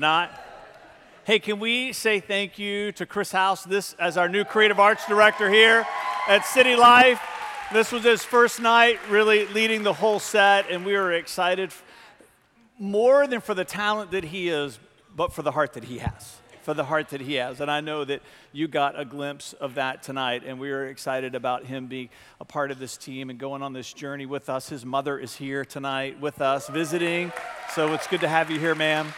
not? Hey, can we say thank you to Chris House, this as our new creative arts director here at City Life? This was his first night, really leading the whole set, and we were excited more than for the talent that he is, but for the heart that he has. For the heart that he has. And I know that you got a glimpse of that tonight, and we are excited about him being a part of this team and going on this journey with us. His mother is here tonight with us, visiting. So it's good to have you here, ma'am.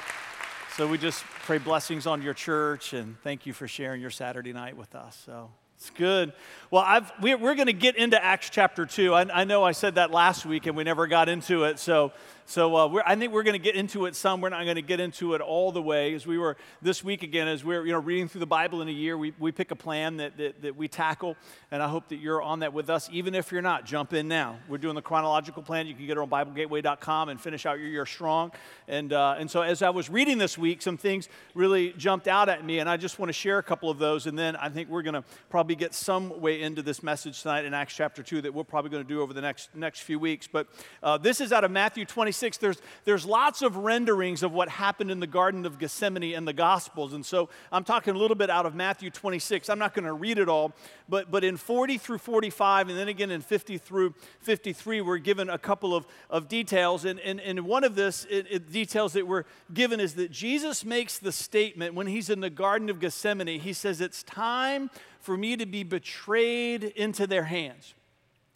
So we just pray blessings on your church and thank you for sharing your Saturday night with us. So it's good. Well, I've, we're, we're going to get into Acts chapter 2. I, I, know I said that last week and we never got into it. So so uh, I think we're going to get into it some. We're not going to get into it all the way. As we were this week again, as we're you know reading through the Bible in a year, we, we pick a plan that, that, that we tackle, and I hope that you're on that with us. Even if you're not, jump in now. We're doing the chronological plan. You can get it on BibleGateway.com and finish out your year strong. And uh, and so as I was reading this week, some things really jumped out at me, and I just want to share a couple of those. And then I think we're going to probably get some way into this message tonight in Acts chapter two that we're probably going to do over the next next few weeks. But uh, this is out of Matthew 26. 26, there's, there's lots of renderings of what happened in the Garden of Gethsemane in the Gospels. And so I'm talking a little bit out of Matthew 26. I'm not going to read it all, but, but in 40 through 45, and then again in 50 through 53, we're given a couple of, of details. And, and, and one of this it, it, details that we're given is that Jesus makes the statement when he's in the Garden of Gethsemane, he says, It's time for me to be betrayed into their hands.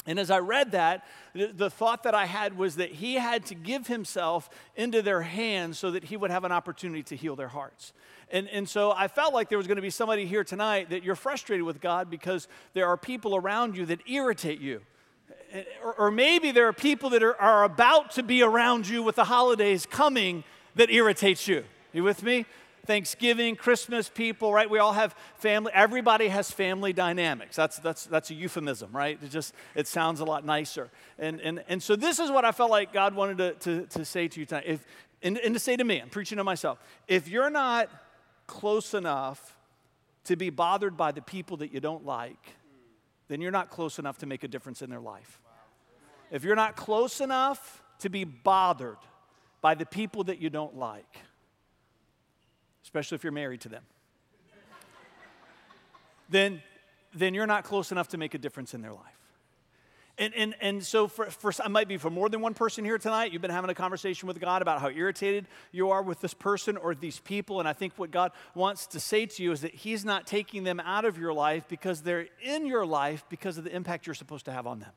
And as I read that, the thought that I had was that he had to give himself into their hands so that he would have an opportunity to heal their hearts. And, and so I felt like there was going to be somebody here tonight that you're frustrated with God because there are people around you that irritate you. Or, or maybe there are people that are, are about to be around you with the holidays coming that irritates you. You with me? Thanksgiving, Christmas people, right? We all have family. Everybody has family dynamics. That's, that's, that's a euphemism, right? It just, it sounds a lot nicer. And, and, and so this is what I felt like God wanted to, to, to say to you tonight. If, and, and to say to me, I'm preaching to myself. If you're not close enough to be bothered by the people that you don't like, then you're not close enough to make a difference in their life. If you're not close enough to be bothered by the people that you don't like, especially if you're married to them, then, then you're not close enough to make a difference in their life. And, and, and so, for, for, I might be for more than one person here tonight, you've been having a conversation with God about how irritated you are with this person or these people. And I think what God wants to say to you is that He's not taking them out of your life because they're in your life because of the impact you're supposed to have on them.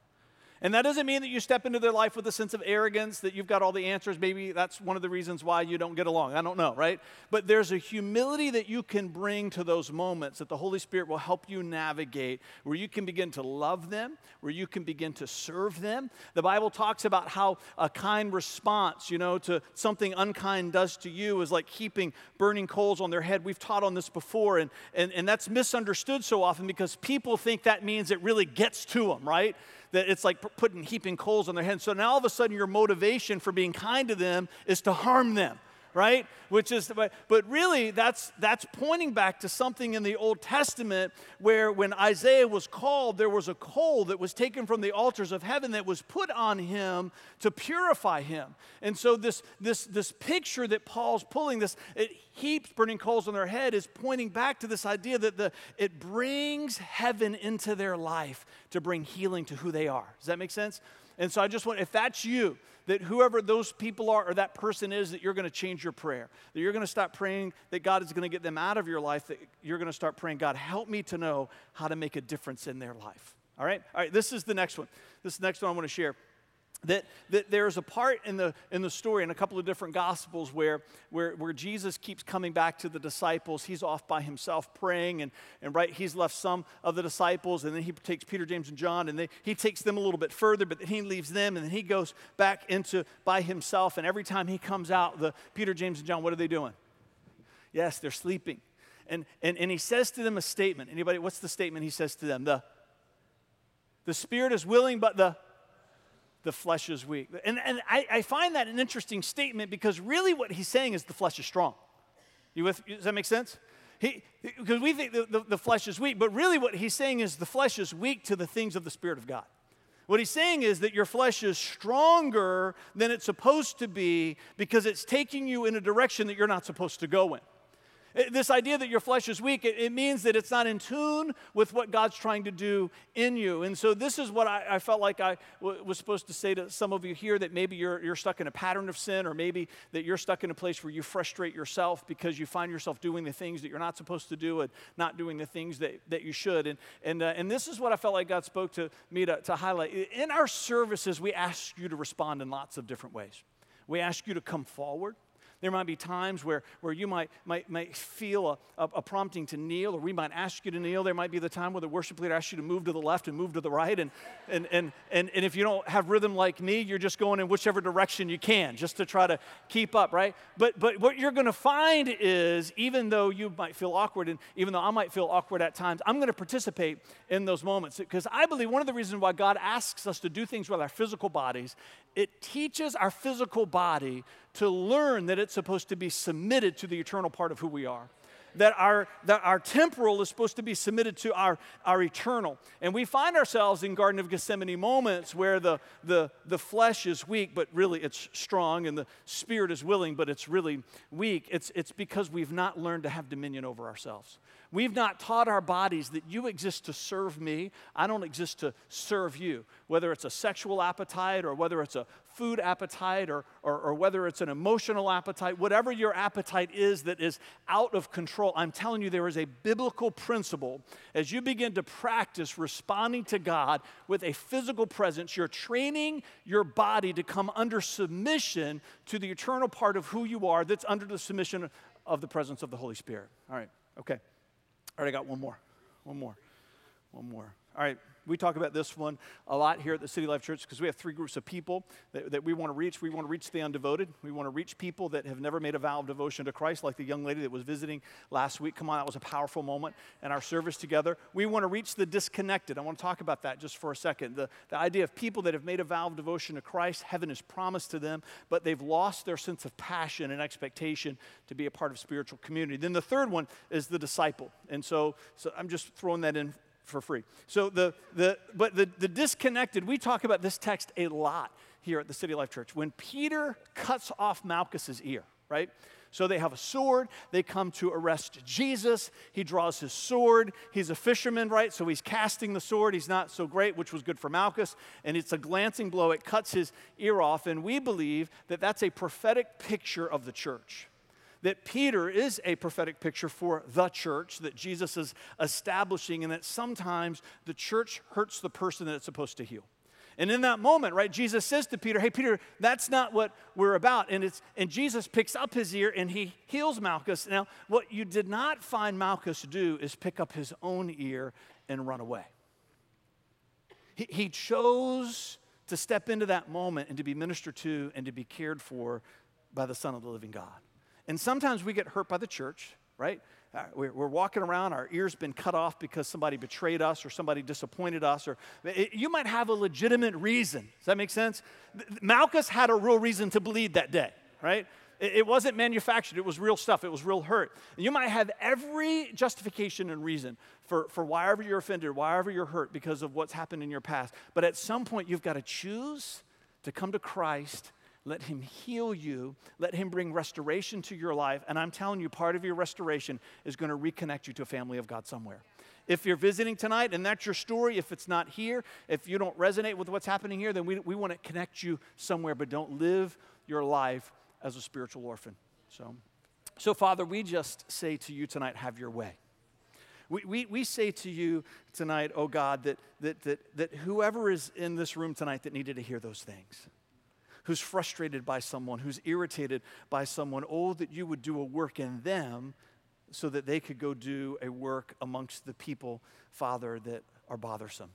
And that doesn't mean that you step into their life with a sense of arrogance, that you've got all the answers. Maybe that's one of the reasons why you don't get along. I don't know, right? But there's a humility that you can bring to those moments that the Holy Spirit will help you navigate, where you can begin to love them, where you can begin to serve them. The Bible talks about how a kind response, you know, to something unkind does to you is like heaping burning coals on their head. We've taught on this before, and, and, and that's misunderstood so often because people think that means it really gets to them, right? That it's like putting heaping coals on their head. So now all of a sudden, your motivation for being kind to them is to harm them right? Which is, but really, that's, that's pointing back to something in the Old Testament where when Isaiah was called, there was a coal that was taken from the altars of heaven that was put on him to purify him. And so, this, this, this picture that Paul's pulling, this it heaps burning coals on their head, is pointing back to this idea that the, it brings heaven into their life to bring healing to who they are. Does that make sense? And so I just want, if that's you, that whoever those people are or that person is, that you're going to change your prayer. That you're going to stop praying that God is going to get them out of your life, that you're going to start praying, God, help me to know how to make a difference in their life. All right? All right, this is the next one. This next one I want to share that, that there's a part in the, in the story in a couple of different gospels where, where, where jesus keeps coming back to the disciples. He's off by himself praying and, and right he's left some of the disciples and then he takes peter james and john and they, he takes them a little bit further but then he leaves them and then he goes back into by himself. And every time he comes out the peter james and john what are they doing? Yes they're sleeping. And, and, and he says to them a statement. Anybody what's the statement he says to them? The, the spirit is willing but the the flesh is weak. And, and I, I, find that an interesting statement because really what he's saying is the flesh is strong. You with, does that make sense? He, because we think the, the, the flesh is weak, but really what he's saying is the flesh is weak to the things of the Spirit of God. What he's saying is that your flesh is stronger than it's supposed to be because it's taking you in a direction that you're not supposed to go in. This idea that your flesh is weak, it, means that it's not in tune with what God's trying to do in you. And so, this is what I, I felt like I w- was supposed to say to some of you here that maybe you're, you're stuck in a pattern of sin, or maybe that you're stuck in a place where you frustrate yourself because you find yourself doing the things that you're not supposed to do and not doing the things that, that you should. And, and, uh, and this is what I felt like God spoke to me to, to highlight. In our services, we ask you to respond in lots of different ways. We ask you to come forward. There might be times where, where you might, might, might feel a, a, a, prompting to kneel, or we might ask you to kneel. There might be the time where the worship leader asks you to move to the left and move to the right. And, and, and, and, and if you don't have rhythm like me, you're just going in whichever direction you can just to try to keep up, right? But, but what you're going to find is, even though you might feel awkward, and even though I might feel awkward at times, I'm going to participate in those moments. Because I believe one of the reasons why God asks us to do things with our physical bodies, it teaches our physical body to learn that it's supposed to be submitted to the eternal part of who we are. That our, that our temporal is supposed to be submitted to our, our eternal. And we find ourselves in Garden of Gethsemane moments where the, the, the flesh is weak, but really it's strong, and the spirit is willing, but it's really weak. It's, it's because we've not learned to have dominion over ourselves. We've not taught our bodies that you exist to serve me. I don't exist to serve you. Whether it's a sexual appetite or whether it's a food appetite or, or, or, whether it's an emotional appetite, whatever your appetite is that is out of control, I'm telling you, there is a biblical principle. As you begin to practice responding to God with a physical presence, you're training your body to come under submission to the eternal part of who you are that's under the submission of the presence of the Holy Spirit. All right, okay. All right, I got one more. One more. One more. All right, we talk about this one a lot here at the City Life Church because we have three groups of people that, that we want to reach. We want to reach the undevoted. We want to reach people that have never made a vow of devotion to Christ, like the young lady that was visiting last week. Come on, that was a powerful moment in our service together. We want to reach the disconnected. I want to talk about that just for a second. The, the idea of people that have made a vow of devotion to Christ, heaven is promised to them, but they've lost their sense of passion and expectation to be a part of spiritual community. Then the third one is the disciple. And so, so I'm just throwing that in for free. So the, the but the, the disconnected, we talk about this text a lot here at the City Life Church. When Peter cuts off Malchus's ear, right? So they have a sword. They come to arrest Jesus. He draws his sword. He's a fisherman, right? So he's casting the sword. He's not so great, which was good for Malchus. And it's a glancing blow. It cuts his ear off. And we believe that that's a prophetic picture of the church that Peter is a prophetic picture for the church that Jesus is establishing, and that sometimes the church hurts the person that it's supposed to heal. And in that moment, right, Jesus says to Peter, Hey, Peter, that's not what we're about. And, it's, and Jesus picks up his ear and he heals Malchus. Now, what you did not find Malchus do is pick up his own ear and run away. He, he chose to step into that moment and to be ministered to and to be cared for by the Son of the living God. And sometimes we get hurt by the church, right? Uh, we're, walking around, our ears been cut off because somebody betrayed us or somebody disappointed us, or it, you might have a legitimate reason. Does that make sense? Malchus had a real reason to bleed that day, right? It, wasn't manufactured, it was real stuff, it was real hurt. And you might have every justification and reason for, for why ever you're offended, why ever you're hurt because of what's happened in your past. But at some point, you've got to choose to come to Christ let Him heal you. Let Him bring restoration to your life. And I'm telling you, part of your restoration is going to reconnect you to a family of God somewhere. If you're visiting tonight and that's your story, if it's not here, if you don't resonate with what's happening here, then we, we want to connect you somewhere, but don't live your life as a spiritual orphan. So, so Father, we just say to you tonight, have your way. We, we, we say to you tonight, oh God, that, that, that, that whoever is in this room tonight that needed to hear those things, who's frustrated by someone, who's irritated by someone, oh, that you would do a work in them so that they could go do a work amongst the people, Father, that are bothersome.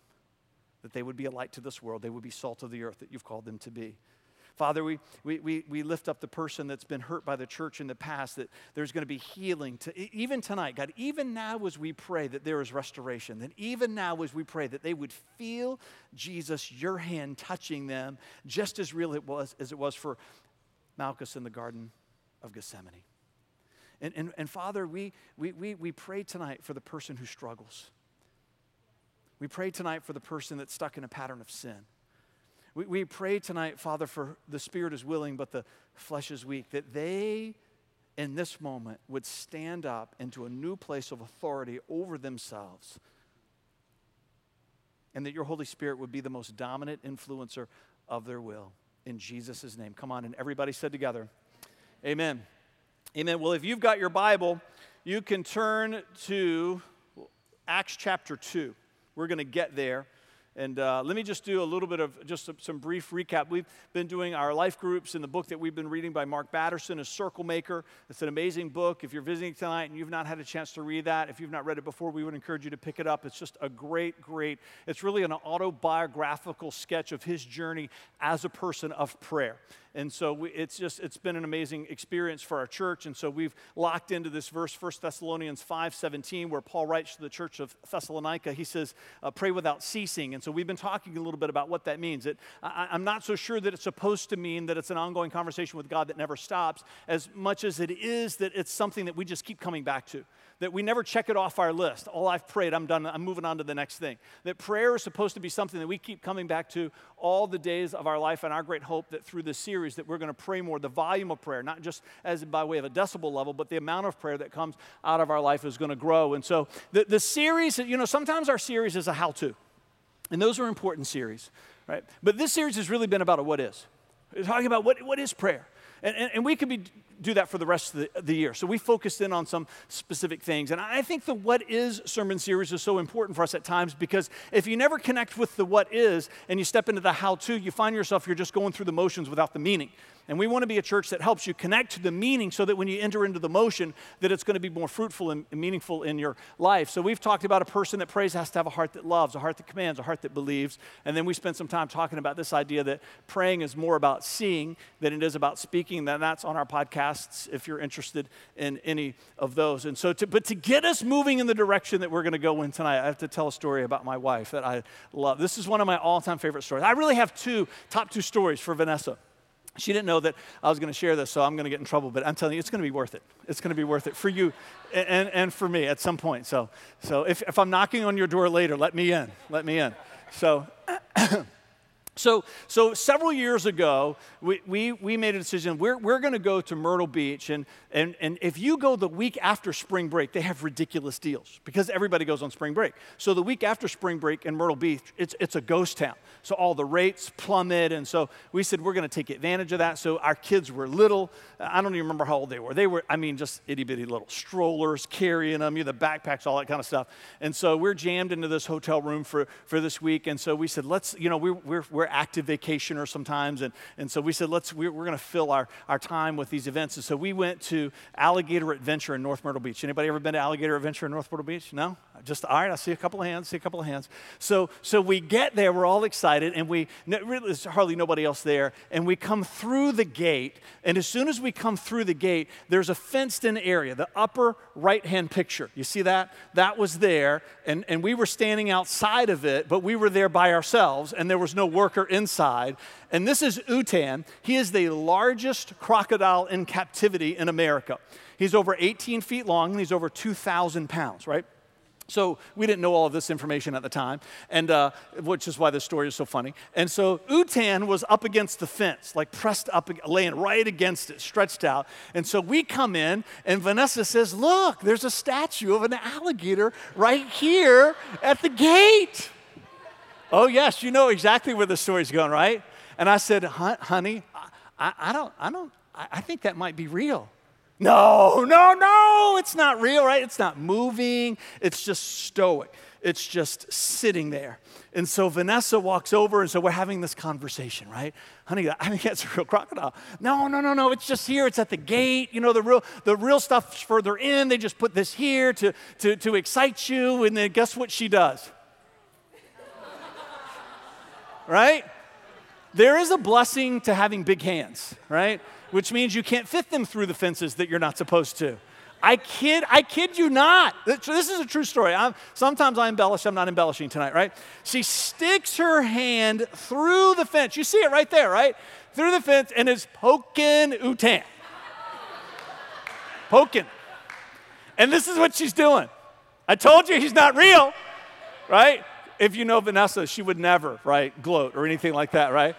That they would be a light to this world, they would be salt of the earth that you've called them to be. Father, we, we, we, we lift up the person that's been hurt by the church in the past, that there's going to be healing. To, even tonight, God, even now as we pray that there is restoration, that even now as we pray that they would feel Jesus, your hand touching them, just as real it was as it was for Malchus in the Garden of Gethsemane. And, and, and Father, we, we, we, we pray tonight for the person who struggles. We pray tonight for the person that's stuck in a pattern of sin. We, we pray tonight, Father, for the spirit is willing, but the flesh is weak, that they in this moment would stand up into a new place of authority over themselves. And that your Holy Spirit would be the most dominant influencer of their will. In Jesus' name. Come on, and everybody said together, Amen. Amen. Well, if you've got your Bible, you can turn to Acts chapter 2. We're going to get there. And uh, let me just do a little bit of just some, brief recap. We've been doing our life groups in the book that we've been reading by Mark Batterson, A Circle Maker. It's an amazing book. If you're visiting tonight and you've not had a chance to read that, if you've not read it before, we would encourage you to pick it up. It's just a great, great, it's really an autobiographical sketch of his journey as a person of prayer. And so we, it's just, it's been an amazing experience for our church. And so we've locked into this verse, 1 Thessalonians 5 17, where Paul writes to the church of Thessalonica. He says, uh, pray without ceasing. And so we've been talking a little bit about what that means. It, I, I'm not so sure that it's supposed to mean that it's an ongoing conversation with God that never stops, as much as it is that it's something that we just keep coming back to that we never check it off our list. All I've prayed, I'm done, I'm moving on to the next thing. That prayer is supposed to be something that we keep coming back to all the days of our life, and our great hope that through this series that we're going to pray more. The volume of prayer, not just as by way of a decibel level, but the amount of prayer that comes out of our life is going to grow. And so the, the series, you know, sometimes our series is a how-to, and those are important series, right? But this series has really been about a what is. It's talking about what, what is prayer. And, and, and, we could be do that for the rest of the, the, year. So we focused in on some specific things. And I think the What Is sermon series is so important for us at times because if you never connect with the what is and you step into the how to, you find yourself you're just going through the motions without the meaning. And we want to be a church that helps you connect to the meaning so that when you enter into the motion, that it's going to be more fruitful and meaningful in your life. So we've talked about a person that prays has to have a heart that loves, a heart that commands, a heart that believes. And then we spent some time talking about this idea that praying is more about seeing than it is about speaking. And that's on our podcasts if you're interested in any of those. And so, to, but to get us moving in the direction that we're going to go in tonight, I have to tell a story about my wife that I love. This is one of my all-time favorite stories. I really have two top two stories for Vanessa. She didn't know that I was going to share this, so I'm going to get in trouble, but I'm telling you, it's going to be worth it. It's going to be worth it for you and, and for me at some point. So, so if, if I'm knocking on your door later, let me in. Let me in. So, So, so several years ago, we, we, we made a decision. We're, we're going to go to Myrtle Beach. And, and, and if you go the week after spring break, they have ridiculous deals because everybody goes on spring break. So the week after spring break in Myrtle Beach, it's, it's a ghost town. So all the rates plummet. And so we said, we're going to take advantage of that. So our kids were little. I don't even remember how old they were. They were, I mean, just itty bitty little strollers carrying them, you know, the backpacks, all that kind of stuff. And so we're jammed into this hotel room for, for this week. And so we said, let's, you know, we're, we're, we're active vacationers sometimes. And, and so we said, let's, we're, we're going to fill our, our time with these events. And so we went to Alligator Adventure in North Myrtle Beach. Anybody ever been to Alligator Adventure in North Myrtle Beach? No? Just, all right, I see a couple of hands, see a couple of hands. So, so we get there, we're all excited, and we, really, there's hardly nobody else there, and we come through the gate. And as soon as we come through the gate, there's a fenced in area, the upper right hand picture. You see that? That was there, and, and we were standing outside of it, but we were there by ourselves, and there was no worker inside. And this is Utan. He is the largest crocodile in captivity in America. He's over 18 feet long, and he's over 2,000 pounds, right? So we didn't know all of this information at the time, and uh, which is why this story is so funny. And so Utan was up against the fence, like pressed up, laying right against it, stretched out. And so we come in, and Vanessa says, "Look, there's a statue of an alligator right here at the gate." Oh yes, you know exactly where the story's going, right? And I said, "Honey, I, I don't, I don't, I think that might be real." No, no, no, it's not real, right? It's not moving, it's just stoic. It's just sitting there. And so Vanessa walks over, and so we're having this conversation, right? Honey, I think that's a real crocodile. No, no, no, no, it's just here. It's at the gate. You know, the real, the real stuff's further in. They just put this here to, to, to excite you. And then guess what she does? Right? There is a blessing to having big hands, right? which means you can't fit them through the fences that you're not supposed to. I kid, I kid you not. This is a true story. I'm, sometimes I embellish, I'm not embellishing tonight, right? She sticks her hand through the fence. You see it right there, right? Through the fence and is poking Utan. poking. And this is what she's doing. I told you he's not real, right? If you know Vanessa, she would never, right, gloat or anything like that, right?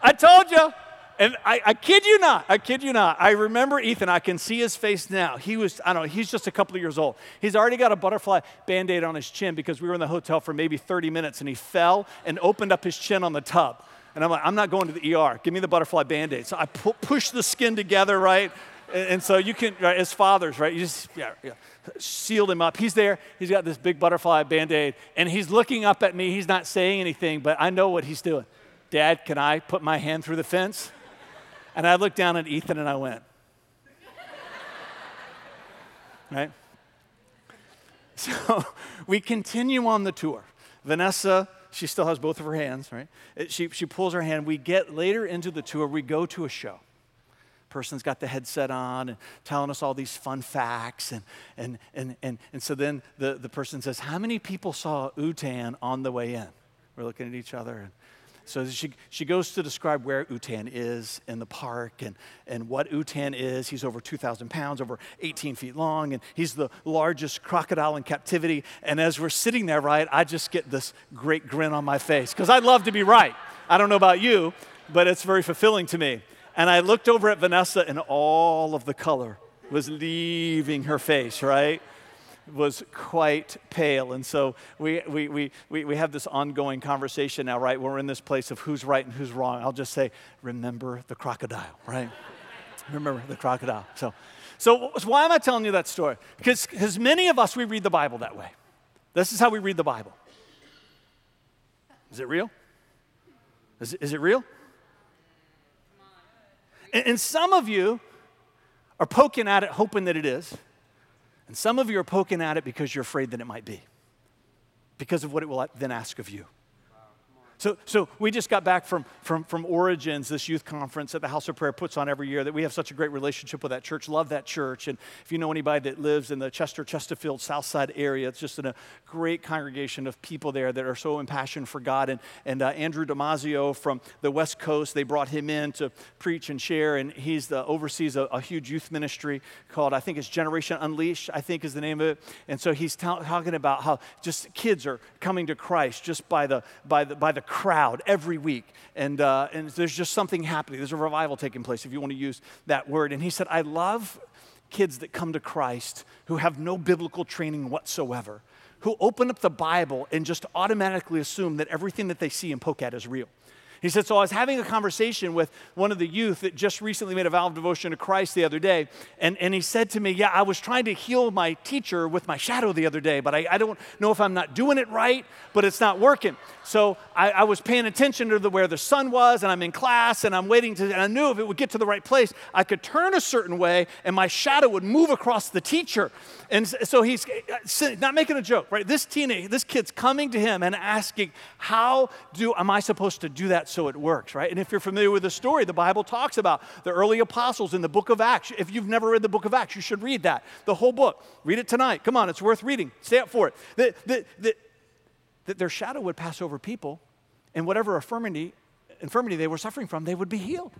I told you. And I, I, kid you not, I kid you not. I remember Ethan, I can see his face now. He was, I don't know, he's just a couple of years old. He's already got a butterfly band aid on his chin because we were in the hotel for maybe 30 minutes and he fell and opened up his chin on the tub. And I'm like, I'm not going to the ER. Give me the butterfly band aid. So I pu- push the skin together, right? And, and so you can, right, as fathers, right, you just, yeah, yeah, sealed him up. He's there. He's got this big butterfly band aid and he's looking up at me. He's not saying anything, but I know what he's doing. Dad, can I put my hand through the fence? And I looked down at Ethan and I went, right? So we continue on the tour. Vanessa, she still has both of her hands, right? She, she pulls her hand. We get later into the tour, we go to a show. Person's got the headset on and telling us all these fun facts. And, and, and, and, and so then the, the person says, How many people saw Utan on the way in? We're looking at each other. And so she, she goes to describe where Utan is in the park and, and what Utan is. He's over 2,000 pounds, over 18 feet long, and he's the largest crocodile in captivity. And as we're sitting there, right, I just get this great grin on my face because I love to be right. I don't know about you, but it's very fulfilling to me. And I looked over at Vanessa, and all of the color was leaving her face, right? was quite pale. And so we, we, we, we, we have this ongoing conversation now, right? We're in this place of who's right and who's wrong. I'll just say, remember the crocodile, right? remember the crocodile. So, so why am I telling you that story? Because, because many of us, we read the Bible that way. This is how we read the Bible. Is it real? Is is it real? And, and some of you are poking at it, hoping that it is. And some of you are poking at it because you're afraid that it might be, because of what it will then ask of you. So, so we just got back from, from, from Origins, this youth conference that the House of Prayer puts on every year, that we have such a great relationship with that church. Love that church. And if you know anybody that lives in the Chester, Chesterfield, South Side area, it's just a great congregation of people there that are so impassioned for God. And, and uh, Andrew Damazio from the West Coast, they brought him in to preach and share. And he's the, oversees a, a huge youth ministry called, I think it's Generation Unleashed, I think is the name of it. And so he's t- talking about how just kids are coming to Christ just by the, by the, by the crowd every week. And, uh, and there's just something happening. There's a revival taking place, if you want to use that word. And he said, I love kids that come to Christ who have no biblical training whatsoever, who open up the Bible and just automatically assume that everything that they see and poke at is real. He said, So I was having a conversation with one of the youth that just recently made a vow of devotion to Christ the other day. And, and he said to me, Yeah, I was trying to heal my teacher with my shadow the other day, but I, I don't know if I'm not doing it right, but it's not working. So I, I was paying attention to the, where the sun was, and I'm in class, and I'm waiting to, and I knew if it would get to the right place, I could turn a certain way, and my shadow would move across the teacher. And so he's uh, not making a joke, right? This teenage, this kid's coming to him and asking, How do am I supposed to do that so it works, right? And if you're familiar with the story, the Bible talks about the early apostles in the book of Acts. If you've never read the book of Acts, you should read that. The whole book. Read it tonight. Come on, it's worth reading. Stay up for it. That, that, that, that their shadow would pass over people, and whatever infirmity, infirmity they were suffering from, they would be healed.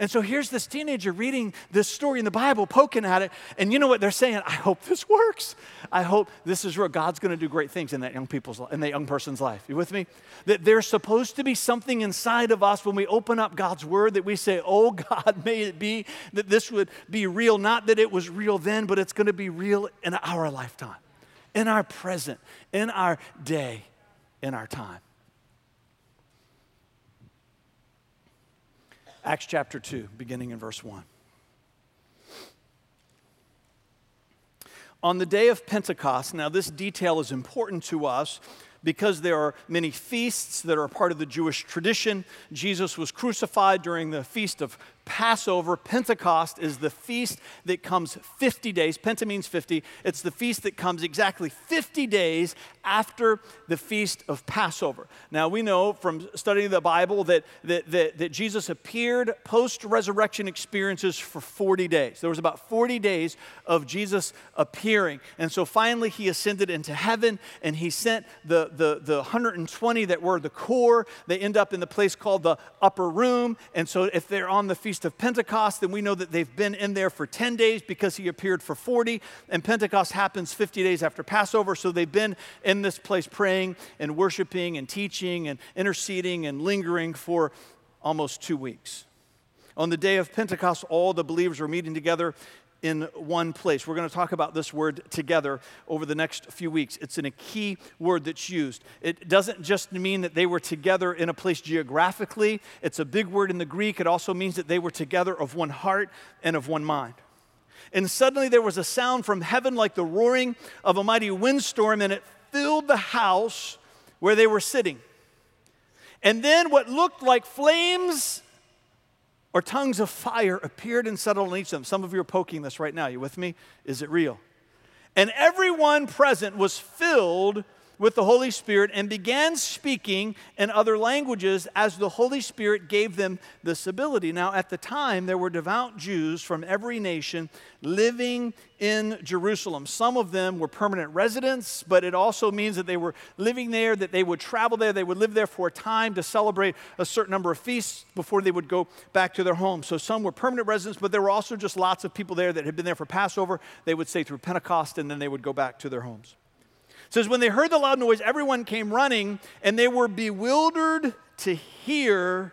And so here's this teenager reading this story in the Bible, poking at it, and you know what they're saying? I hope this works. I hope this is real. God's going to do great things in that young people's in that young person's life. You with me? That there's supposed to be something inside of us when we open up God's word that we say, "Oh God, may it be that this would be real, not that it was real then, but it's going to be real in our lifetime, in our present, in our day, in our time." Acts chapter 2, beginning in verse 1. On the day of Pentecost, now this detail is important to us because there are many feasts that are part of the Jewish tradition. Jesus was crucified during the feast of Passover, Pentecost is the feast that comes 50 days. Penta means 50. It's the feast that comes exactly 50 days after the feast of Passover. Now, we know from studying the Bible that, that, that, that Jesus appeared post resurrection experiences for 40 days. There was about 40 days of Jesus appearing. And so finally, he ascended into heaven and he sent the, the, the, the 120 that were the core, they end up in the place called the upper room. And so if they're on the Feast of Pentecost, then we know that they've been in there for 10 days because he appeared for 40. And Pentecost happens 50 days after Passover. So they've been in this place praying and worshiping and teaching and interceding and lingering for almost two weeks. On the day of Pentecost, all the believers were meeting together in one place. We're going to talk about this word together over the next few weeks. It's in a key word that's used. It doesn't just mean that they were together in a place geographically, it's a big word in the Greek. It also means that they were together of one heart and of one mind. And suddenly there was a sound from heaven like the roaring of a mighty windstorm, and it filled the house where they were sitting. And then what looked like flames or tongues of fire appeared and settled on each of them. Some of you are poking this right now. You with me? Is it real? And everyone present was filled with the Holy Spirit and began speaking in other languages as the Holy Spirit gave them this ability. Now, at the time, there were devout Jews from every nation living in Jerusalem. Some of them were permanent residents, but it also means that they were living there, that they would travel there, they would live there for a time to celebrate a certain number of feasts before they would go back to their homes. So some were permanent residents, but there were also just lots of people there that had been there for Passover. They would stay through Pentecost and then they would go back to their homes says, When they heard the loud noise, everyone came running, and they were bewildered to hear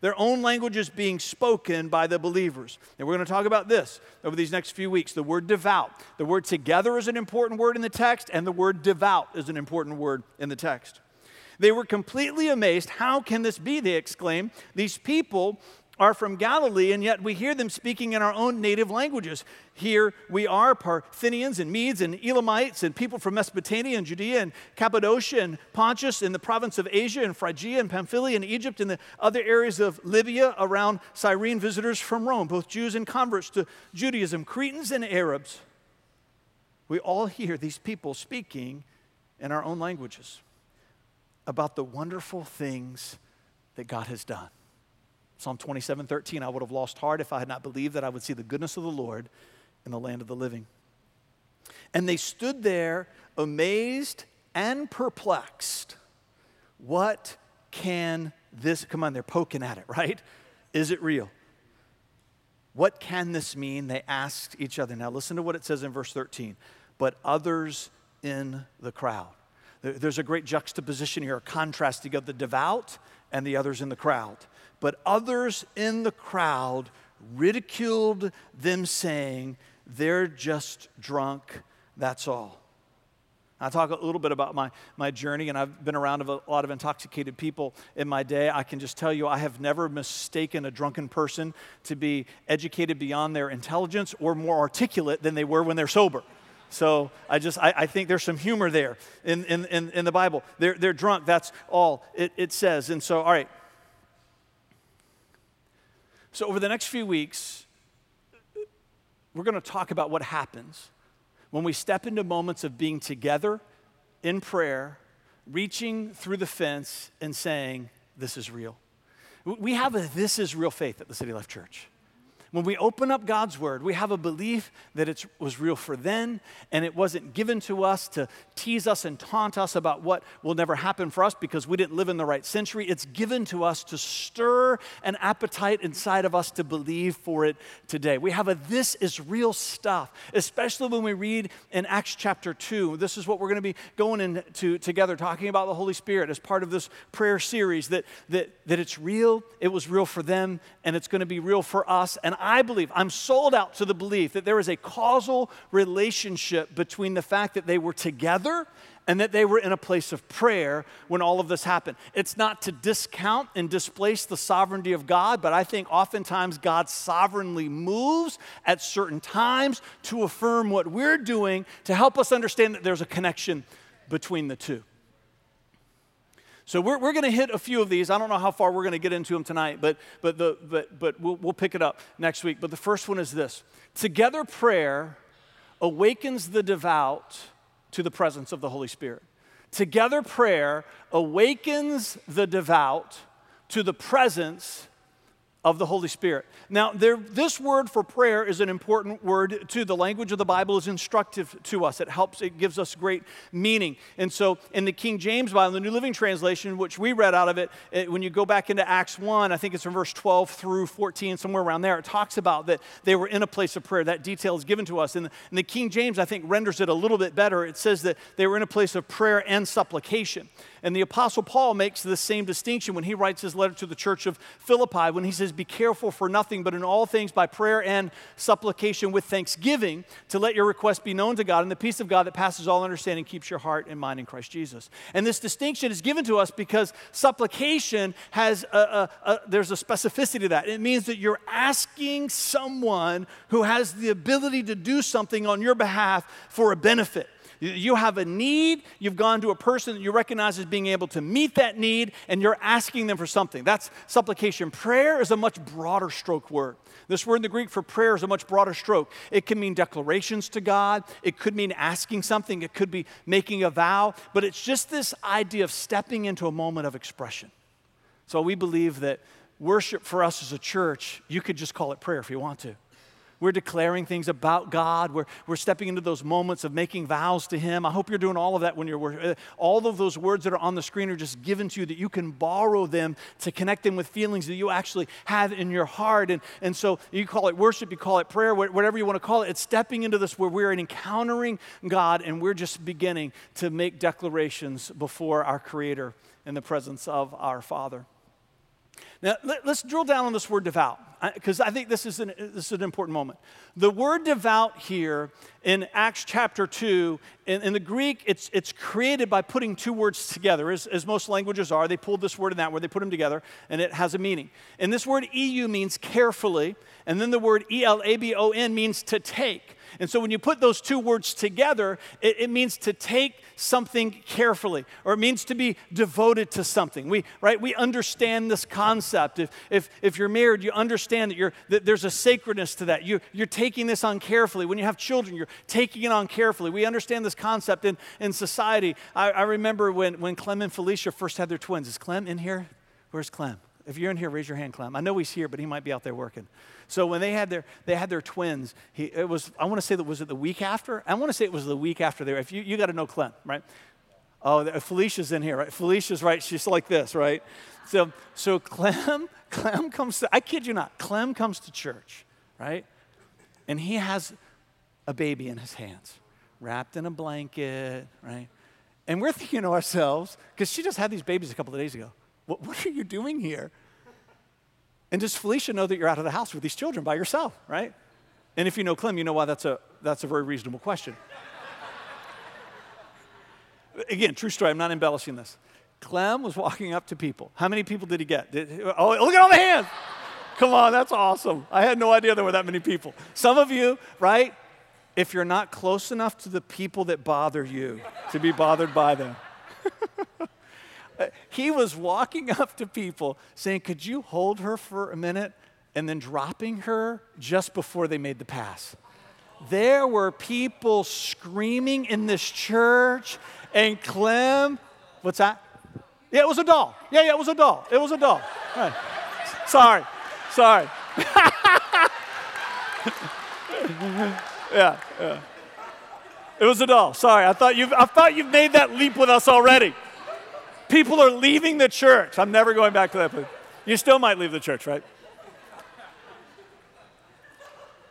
their own languages being spoken by the believers. And we're going to talk about this over these next few weeks. The word devout. The word together is an important word in the text, and the word devout is an important word in the text. They were completely amazed. How can this be? They exclaimed. These people are from Galilee, and yet we hear them speaking in our own native languages. Here we are, Parthians and Medes and Elamites and people from Mesopotamia and Judea and Cappadocia and Pontus in the province of Asia and Phrygia and Pamphylia and Egypt and the other areas of Libya around Cyrene, visitors from Rome, both Jews and converts to Judaism, Cretans and Arabs. We all hear these people speaking in our own languages about the wonderful things that God has done. Psalm 27 13, I would have lost heart if I had not believed that I would see the goodness of the Lord in the land of the living. And they stood there amazed and perplexed. What can this, come on, they're poking at it, right? Is it real? What can this mean? They asked each other. Now, listen to what it says in verse 13. But others in the crowd. There's a great juxtaposition here, a contrast. You got the devout and the others in the crowd. But others in the crowd ridiculed them, saying, They're just drunk, that's all. I talk a little bit about my, my journey, and I've been around a lot of intoxicated people in my day. I can just tell you, I have never mistaken a drunken person to be educated beyond their intelligence or more articulate than they were when they're sober. So I just, I, I, think there's some humor there in, in, in, in, the Bible. They're, they're drunk, that's all it, it says. And so, all right, so, over the next few weeks, we're going to talk about what happens when we step into moments of being together in prayer, reaching through the fence and saying, This is real. We have a this is real faith at the City Life Church. When we open up God's word, we have a belief that it was real for then, and it wasn't given to us to tease us and taunt us about what will never happen for us because we didn't live in the right century. It's given to us to stir an appetite inside of us to believe for it today. We have a this is real stuff, especially when we read in Acts chapter 2. This is what we're going to be going into together, talking about the Holy Spirit as part of this prayer series that, that, that it's real, it was real for them, and it's going to be real for us. And I believe, I'm sold out to the belief that there is a causal relationship between the fact that they were together and that they were in a place of prayer when all of this happened. It's not to discount and displace the sovereignty of God, but I think oftentimes God sovereignly moves at certain times to affirm what we're doing to help us understand that there's a connection between the two. So we're, we're going to hit a few of these. I don't know how far we're going to get into them tonight, but, but, the, but, but we'll, we'll pick it up next week. But the first one is this Together prayer awakens the devout to the presence of the Holy Spirit. Together prayer awakens the devout to the presence of the Holy Spirit. Now, there, this word for prayer is an important word too. The language of the Bible is instructive to us. It helps, it gives us great meaning. And so, in the King James Bible, the New Living Translation, which we read out of it, it, when you go back into Acts 1, I think it's from verse 12 through 14, somewhere around there, it talks about that they were in a place of prayer. That detail is given to us. And the, and the King James, I think, renders it a little bit better. It says that they were in a place of prayer and supplication. And the Apostle Paul makes the same distinction when he writes his letter to the church of Philippi, when he says, Be careful for nothing, but in all things by prayer and supplication with thanksgiving, to let your request be known to God, and the peace of God that passes all understanding keeps your heart and mind in Christ Jesus. And this distinction is given to us because supplication has a, a, a there's a specificity to that. It means that you're asking someone who has the ability to do something on your behalf for a benefit. You have a need, you've gone to a person that you recognize as being able to meet that need, and you're asking them for something. That's supplication. Prayer is a much broader stroke word. This word in the Greek for prayer is a much broader stroke. It can mean declarations to God, it could mean asking something, it could be making a vow, but it's just this idea of stepping into a moment of expression. So we believe that worship for us as a church, you could just call it prayer if you want to. We're declaring things about God. We're, we're stepping into those moments of making vows to Him. I hope you're doing all of that when you're. Uh, all of those words that are on the screen are just given to you that you can borrow them to connect them with feelings that you actually have in your heart. And, and so you call it worship, you call it prayer, whatever you want to call it. It's stepping into this where we're encountering God and we're just beginning to make declarations before our Creator in the presence of our Father. Now, let, us drill down on this word devout, because I think this is, an, this is an important moment. The word devout here in Acts chapter 2, in, in the Greek, it's, it's created by putting two words together, as, as most languages are. They pulled this word and that word, they put them together, and it has a meaning. And this word EU means carefully, and then the word E L A B O N means to take. And so when you put those two words together, it, it, means to take something carefully, or it means to be devoted to something. We, right, we understand this concept. If, if, if you're married, you understand that, you're, that there's a sacredness to that. You, you're taking this on carefully. When you have children, you're taking it on carefully. We understand this concept in, in society. I, I remember when, when Clem and Felicia first had their twins. Is Clem in here? Where's Clem? If you're in here, raise your hand, Clem. I know he's here, but he might be out there working. So when they had their they had their twins, he, it was I want to say that was it the week after. I want to say it was the week after there. If you you got to know Clem, right? Oh, Felicia's in here, right? Felicia's right. She's like this, right? So so Clem Clem comes to I kid you not. Clem comes to church, right? And he has a baby in his hands, wrapped in a blanket, right? And we're thinking to ourselves, because she just had these babies a couple of days ago. What, what are you doing here? And does Felicia know that you're out of the house with these children by yourself, right? And if you know Clem, you know why that's a, that's a very reasonable question. Again, true story, I'm not embellishing this. Clem was walking up to people. How many people did he get? Did, oh, look at all the hands. Come on, that's awesome. I had no idea there were that many people. Some of you, right? If you're not close enough to the people that bother you to be bothered by them, he was walking up to people saying, Could you hold her for a minute? And then dropping her just before they made the pass. There were people screaming in this church, and Clem, what's that? Yeah, it was a doll. Yeah, yeah, it was a doll. It was a doll. Right. Sorry, sorry. yeah, yeah. It was a doll. Sorry, I thought you I thought you made that leap with us already. People are leaving the church. I'm never going back to that place. You still might leave the church, right?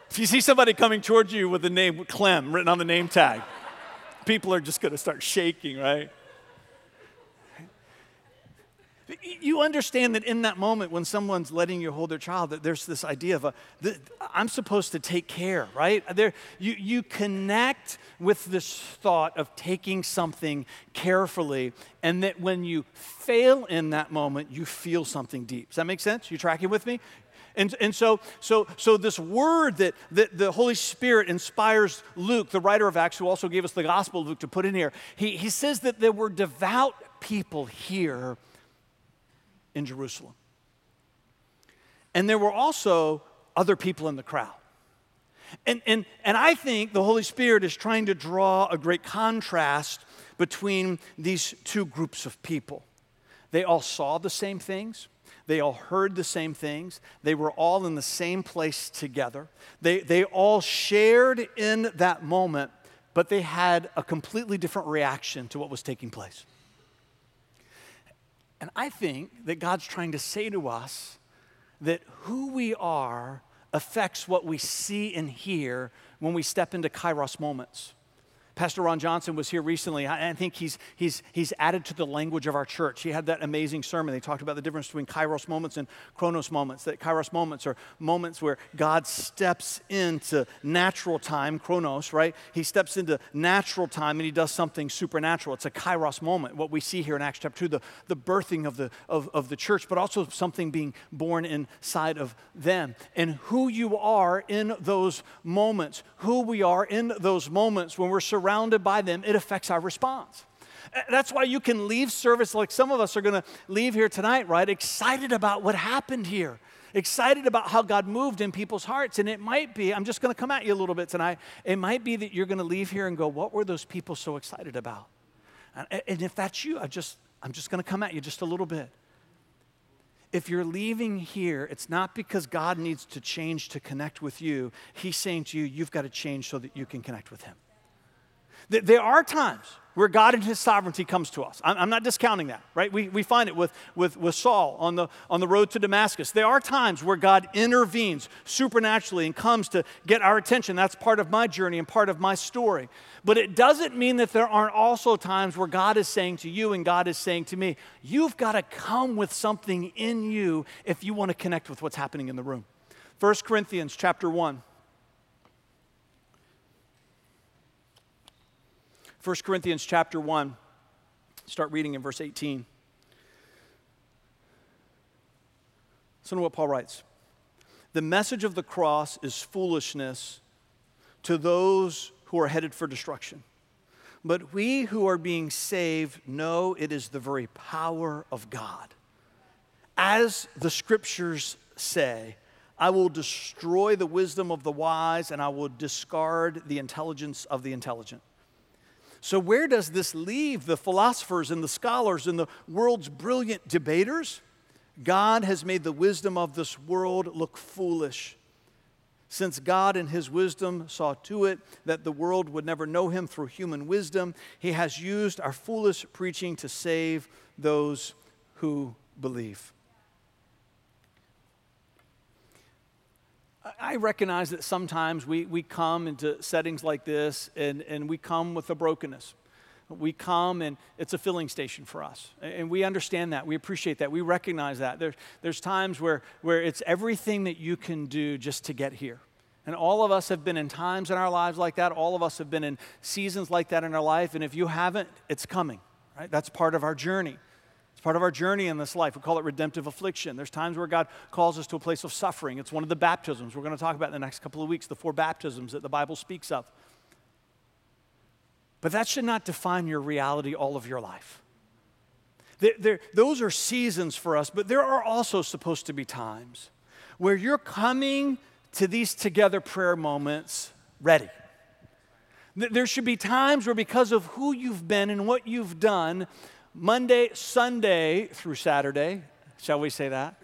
If you see somebody coming towards you with the name Clem written on the name tag, people are just going to start shaking, right? You understand that in that moment when someone's letting you hold their child, that there's this idea of a, I'm supposed to take care, right? There, you, you connect with this thought of taking something carefully, and that when you fail in that moment, you feel something deep. Does that make sense? You tracking with me? And, and so, so, so this word that, that the Holy Spirit inspires Luke, the writer of Acts, who also gave us the Gospel of Luke to put in here, he, he says that there were devout people here in Jerusalem. And there were also other people in the crowd. And, and, and I think the Holy Spirit is trying to draw a great contrast between these two groups of people. They all saw the same things, They all heard the same things. They were all in the same place together. They, they all shared in that moment, but they had a completely different reaction to what was taking place. And I think that God's trying to say to us that who we are affects what we see and hear when we step into kairos moments. Pastor Ron Johnson was here recently. I think he's, he's, he's added to the language of our church. He had that amazing sermon. They talked about the difference between kairos moments and chronos moments. That kairos moments are moments where God steps into natural time, chronos, right? He steps into natural time and he does something supernatural. It's a kairos moment, what we see here in Acts chapter 2, the, the birthing of the, of, of the church, but also something being born inside of them. And who you are in those moments, who we are in those moments when we're surrounded surrounded by them, it affects our response. That's why you can leave service like some of us are going to leave here tonight, right? Excited about what happened here, excited about how God moved in people's hearts. And it might be, I'm just going to come at you a little bit tonight. It might be that you're going to leave here and go, What were those people so excited about? And if that's you, I just, I'm just going to come at you just a little bit. If you're leaving here, it's not because God needs to change to connect with you. He's saying to you, You've got to change so that you can connect with Him. There are times where God in His sovereignty comes to us. I'm not discounting that, right? We, we find it with, with, with Saul on the, on the road to Damascus. There are times where God intervenes supernaturally and comes to get our attention. That's part of my journey and part of my story. But it doesn't mean that there aren't also times where God is saying to you and God is saying to me, you've got to come with something in you if you want to connect with what's happening in the room. 1 Corinthians chapter 1. 1 Corinthians chapter 1, start reading in verse 18. Listen to what Paul writes. The message of the cross is foolishness to those who are headed for destruction. But we who are being saved know it is the very power of God. As the scriptures say, I will destroy the wisdom of the wise and I will discard the intelligence of the intelligent. So, where does this leave the philosophers and the scholars and the world's brilliant debaters? God has made the wisdom of this world look foolish. Since God, in His wisdom, saw to it that the world would never know Him through human wisdom, He has used our foolish preaching to save those who believe. I recognize that sometimes we, we come into settings like this and, and we come with a brokenness. We come and it's a filling station for us. And we understand that. We appreciate that. We recognize that. There, there's times where, where it's everything that you can do just to get here. And all of us have been in times in our lives like that. All of us have been in seasons like that in our life. And if you haven't, it's coming, right? That's part of our journey. It's part of our journey in this life. We call it redemptive affliction. There's times where God calls us to a place of suffering. It's one of the baptisms we're going to talk about in the next couple of weeks, the four baptisms that the Bible speaks of. But that should not define your reality all of your life. There, there, those are seasons for us, but there are also supposed to be times where you're coming to these together prayer moments ready. There should be times where, because of who you've been and what you've done, Monday, Sunday through Saturday, shall we say that?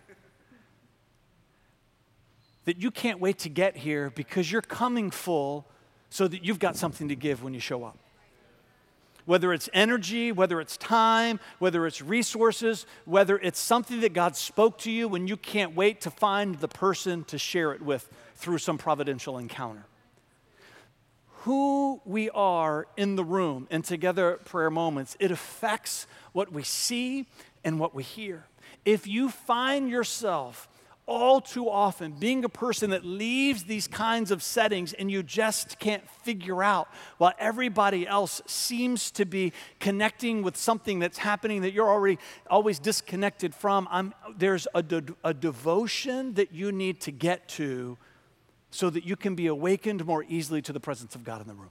that you can't wait to get here because you're coming full so that you've got something to give when you show up. Whether it's energy, whether it's time, whether it's resources, whether it's something that God spoke to you when you can't wait to find the person to share it with through some providential encounter who we are in the room and together at prayer moments, it affects what we see and what we hear. If you find yourself all too often being a person that leaves these kinds of settings and you just can't figure out while everybody else seems to be connecting with something that's happening that you're already always disconnected from, I'm, there's a, de- a devotion that you need to get to so that you can be awakened more easily to the presence of God in the room.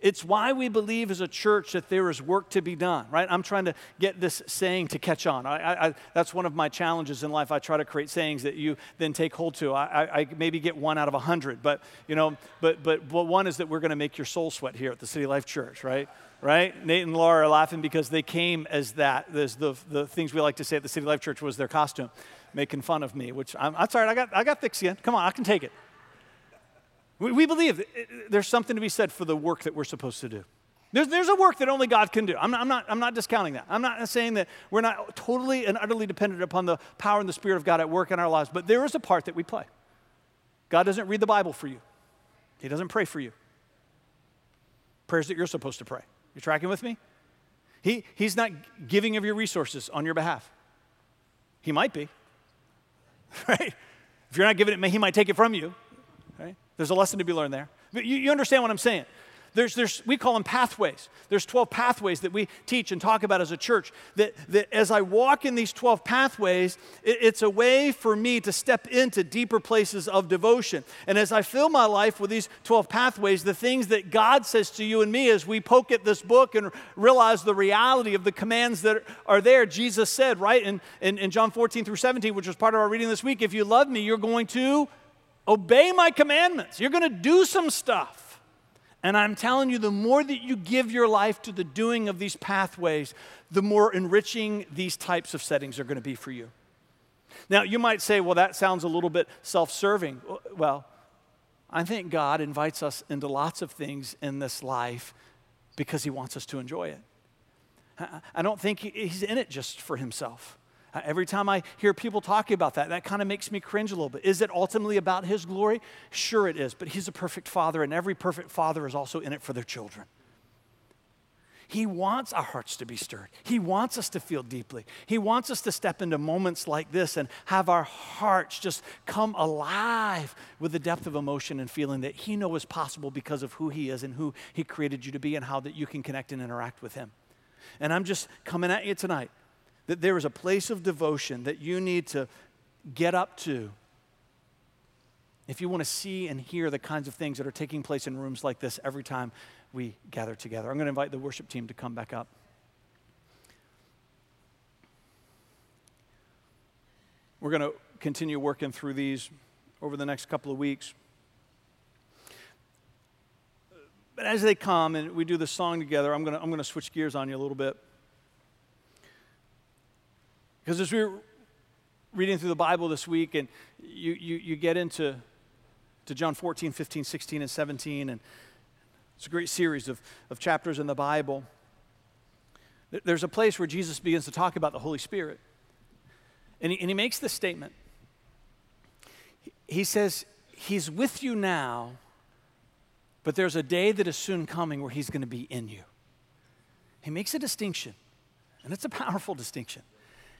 It's why we believe as a church that there is work to be done, right? I'm trying to get this saying to catch on. I, I, that's one of my challenges in life. I try to create sayings that you then take hold to. I, I maybe get one out of a hundred, but you know, but, but but one is that we're going to make your soul sweat here at the City Life Church, right? Right? Nate and Laura are laughing because they came as that. There's the the things we like to say at the City Life Church was their costume, making fun of me. Which I'm right. I got I got thick skin. Come on, I can take it. We, we believe eh, eh, there's something to be said for the work that we're supposed to do. There's, there's a work that only God can do. I'm not, I'm, not, I'm not discounting that. I'm not saying that we're not totally and utterly dependent upon the power and the Spirit of God at work in our lives, but there is a part that we play. God doesn't read the Bible for you, He doesn't pray for you. Prayers that you're supposed to pray. You tracking with me? He, he's not giving of your resources on your behalf. He might be, right? If you're not giving it, he might take it from you. There's a lesson to be learned there. But you, you understand what I'm saying. There's, there's, we call them pathways. There's 12 pathways that we teach and talk about as a church. That, that as I walk in these 12 pathways, it, it's a way for me to step into deeper places of devotion. And as I fill my life with these 12 pathways, the things that God says to you and me as we poke at this book and realize the reality of the commands that are there, Jesus said, right, in, in, in John 14 through 17, which was part of our reading this week, if you love me, you're going to Obey my commandments. You're going to do some stuff. And I'm telling you, the more that you give your life to the doing of these pathways, the more enriching these types of settings are going to be for you. Now, you might say, well, that sounds a little bit self serving. Well, I think God invites us into lots of things in this life because He wants us to enjoy it. I don't think He's in it just for Himself. Uh, every time I hear people talking about that, that kind of makes me cringe a little bit. Is it ultimately about His glory? Sure, it is. But He's a perfect Father, and every perfect Father is also in it for their children. He wants our hearts to be stirred. He wants us to feel deeply. He wants us to step into moments like this and have our hearts just come alive with the depth of emotion and feeling that He knows is possible because of who He is and who He created you to be and how that you can connect and interact with Him. And I'm just coming at you tonight that there is a place of devotion that you need to get up to if you want to see and hear the kinds of things that are taking place in rooms like this every time we gather together. I'm going to invite the worship team to come back up. We're going to continue working through these over the next couple of weeks. But as they come and we do the song together, I'm going to, I'm going to switch gears on you a little bit. Because as we were reading through the Bible this week, and you, you, you get into to John 14, 15, 16, and 17, and it's a great series of, of chapters in the Bible. There's a place where Jesus begins to talk about the Holy Spirit. And he, and he makes this statement. He says, He's with you now, but there's a day that is soon coming where He's going to be in you. He makes a distinction, and it's a powerful distinction.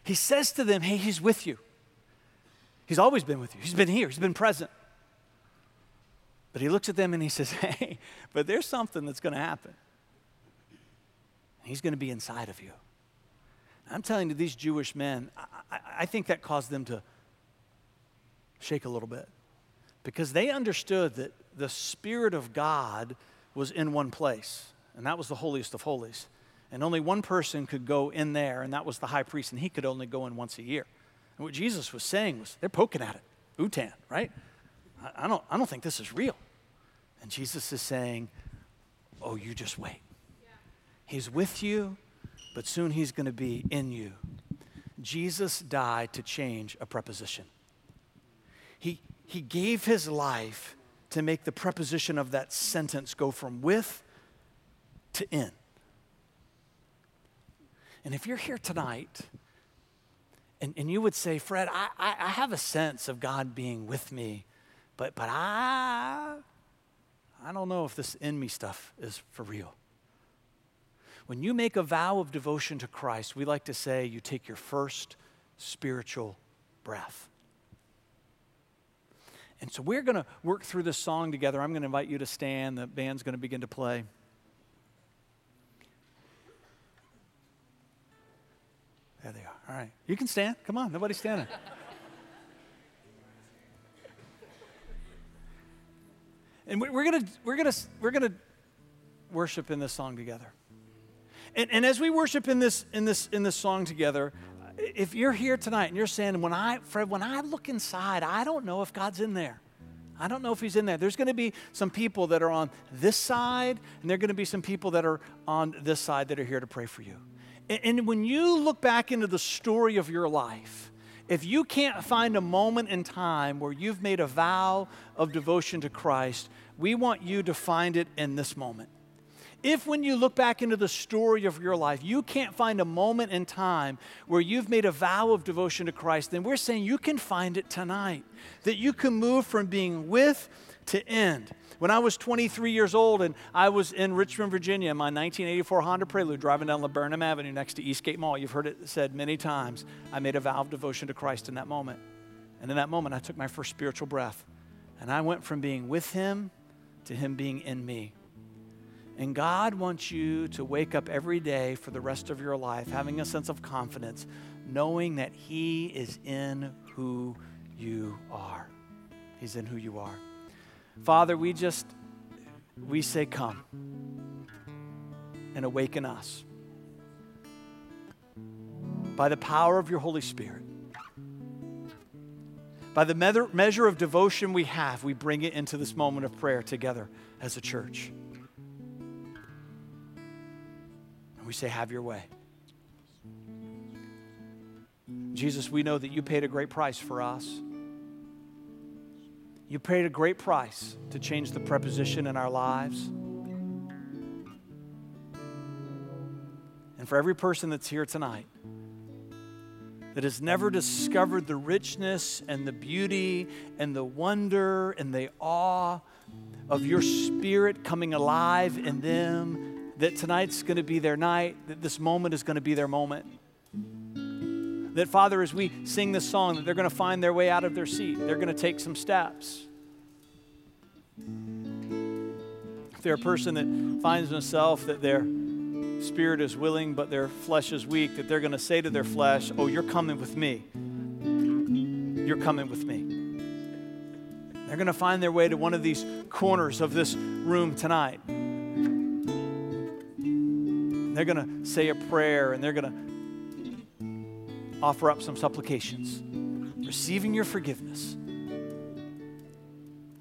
He says to them, Hey, He's with you. He's always been with you, He's been here, He's been present. But He looks at them and He says, Hey, but there's something that's going to happen. He's going to be inside of you. I'm telling you, these Jewish men, I, I, think that caused them to shake a little bit because they understood that the Spirit of God was in one place, and that was the holiest of holies. And only one person could go in there, and that was the high priest, and he could only go in once a year. And what Jesus was saying was, they're poking at it. Utan, right? I, I don't, I don't think this is real. And Jesus is saying, oh, you just wait. He's with you, but soon he's going to be in you. Jesus died to change a preposition. He, he gave his life to make the preposition of that sentence go from with to in. And if you're here tonight and, and you would say, Fred, I, I, I have a sense of God being with me, but, but I, I don't know if this in me stuff is for real. When you make a vow of devotion to Christ, we like to say you take your first spiritual breath. And so we're going to work through this song together. I'm going to invite you to stand. The band's going to begin to play. There they are. All right. You can stand. Come on. Nobody's standing. and we're going to we're going to we're going to worship in this song together. And, and as we worship in this, in, this, in this song together, if you're here tonight and you're saying, when I, Fred, when I look inside, I don't know if God's in there. I don't know if he's in there. There's going to be some people that are on this side, and there are going to be some people that are on this side that are here to pray for you. And, when you look back into the story of your life, if you can't find a moment in time where you've made a vow of devotion to Christ, we want you to find it in this moment. If, when you look back into the story of your life, you can't find a moment in time where you've made a vow of devotion to Christ, then we're saying you can find it tonight. That you can move from being with to end. When I was 23 years old and I was in Richmond, Virginia, in my 1984 Honda Prelude, driving down Laburnum Avenue next to Eastgate Mall, you've heard it said many times, I made a vow of devotion to Christ in that moment. And in that moment, I took my first spiritual breath. And I went from being with Him to Him being in me. And God wants you to wake up every day for the rest of your life having a sense of confidence, knowing that He is in who you are. He's in who you are. Father, we just, we say, come and awaken us. By the power of your Holy Spirit, by the measure of devotion we have, we bring it into this moment of prayer together as a church. And we say, Have your way. Jesus, we know that you paid a great price for us. You paid a great price to change the preposition in our lives. And for every person that's here tonight that has never discovered the richness and the beauty and the wonder and the awe of your spirit coming alive in them that tonight's going to be their night, that this moment is going to be their moment. That, Father, as we sing this song, that they're going to find their way out of their seat. They're going to take some steps. If they're a person that finds themselves that their spirit is willing but their flesh is weak, that they're going to say to their flesh, Oh, you're coming with me. You're coming with me. They're going to find their way to one of these corners of this room tonight they're going to say a prayer and they're going to offer up some supplications, receiving your forgiveness.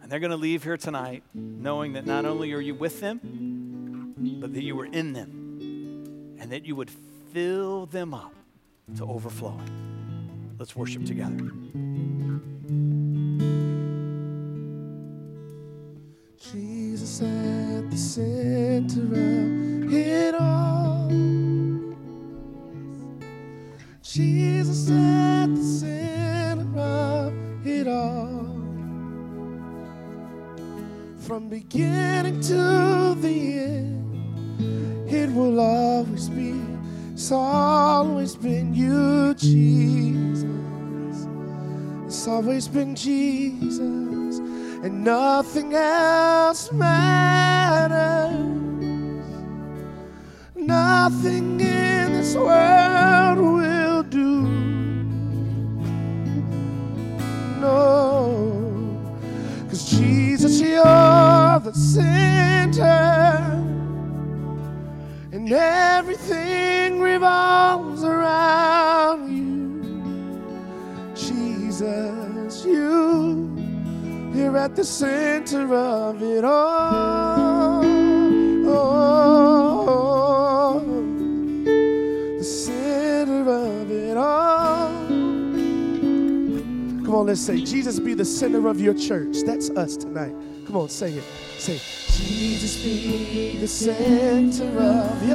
And they're going to leave here tonight knowing that not only are you with them, but that you were in them and that you would fill them up to overflowing. Let's worship together. Jesus at the center of From beginning to the end, it will always be. It's always been you, Jesus. It's always been Jesus, and nothing else matters. Nothing in this world will center, and everything revolves around you. Jesus, you, you're at the center of it all. Come on, let's say, Jesus be the center of your church. That's us tonight. Come on, say it. Say, Jesus be the center of your